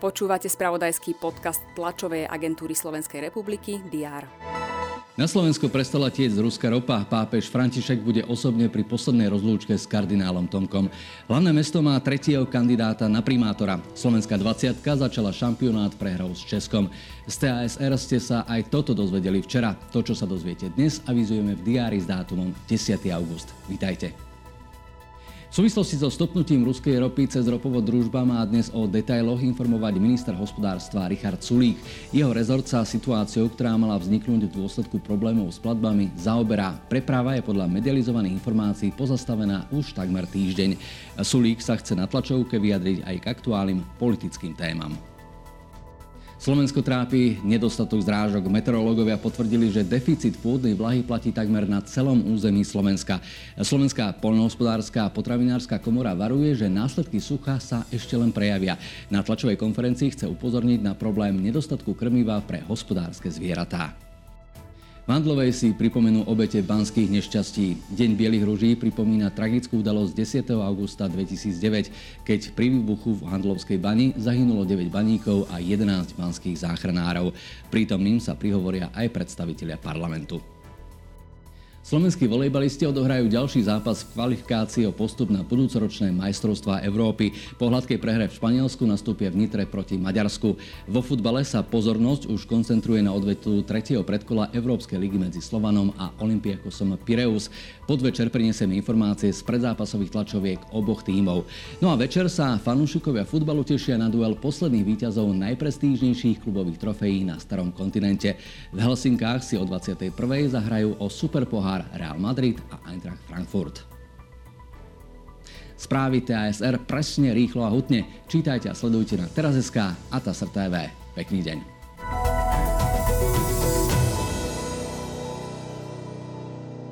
Počúvate spravodajský podcast tlačovej agentúry Slovenskej republiky DR. Na Slovensku prestala tieť z Ruska ropa. Pápež František bude osobne pri poslednej rozlúčke s kardinálom Tomkom. Hlavné mesto má tretieho kandidáta na primátora. Slovenská 20 začala šampionát prehrou s Českom. Z TASR ste sa aj toto dozvedeli včera. To, čo sa dozviete dnes, avizujeme v diári s dátumom 10. august. Vítajte. V súvislosti so stopnutím ruskej ropy cez ropovod družba má dnes o detailoch informovať minister hospodárstva Richard Sulík. Jeho rezort sa situáciou, ktorá mala vzniknúť v dôsledku problémov s platbami, zaoberá. Preprava je podľa medializovaných informácií pozastavená už takmer týždeň. Sulík sa chce na tlačovke vyjadriť aj k aktuálnym politickým témam. Slovensko trápi nedostatok zrážok. Meteorológovia potvrdili, že deficit pôdnej vlahy platí takmer na celom území Slovenska. Slovenská poľnohospodárska a potravinárska komora varuje, že následky sucha sa ešte len prejavia. Na tlačovej konferencii chce upozorniť na problém nedostatku krmiva pre hospodárske zvieratá. Mandlovej si pripomenú obete banských nešťastí. Deň Bielých ruží pripomína tragickú udalosť 10. augusta 2009, keď pri výbuchu v Handlovskej bani zahynulo 9 baníkov a 11 banských záchranárov. Prítomným sa prihovoria aj predstavitelia parlamentu. Slovenskí volejbalisti odohrajú ďalší zápas v kvalifikácii o postup na budúcoročné majstrovstvá Európy. Po hladkej prehre v Španielsku nastúpia v Nitre proti Maďarsku. Vo futbale sa pozornosť už koncentruje na odvetu tretieho predkola Európskej ligy medzi Slovanom a Olympiakosom Pireus. Podvečer prinesieme informácie z predzápasových tlačoviek oboch tímov. No a večer sa fanúšikovia futbalu tešia na duel posledných výťazov najprestížnejších klubových trofejí na starom kontinente. V Helsinkách si o 21. zahrajú o superpohár pohár Real Madrid a Eintracht Frankfurt. Správy TASR presne, rýchlo a hutne. Čítajte a sledujte na Teraz.sk a TASR TV. Pekný deň.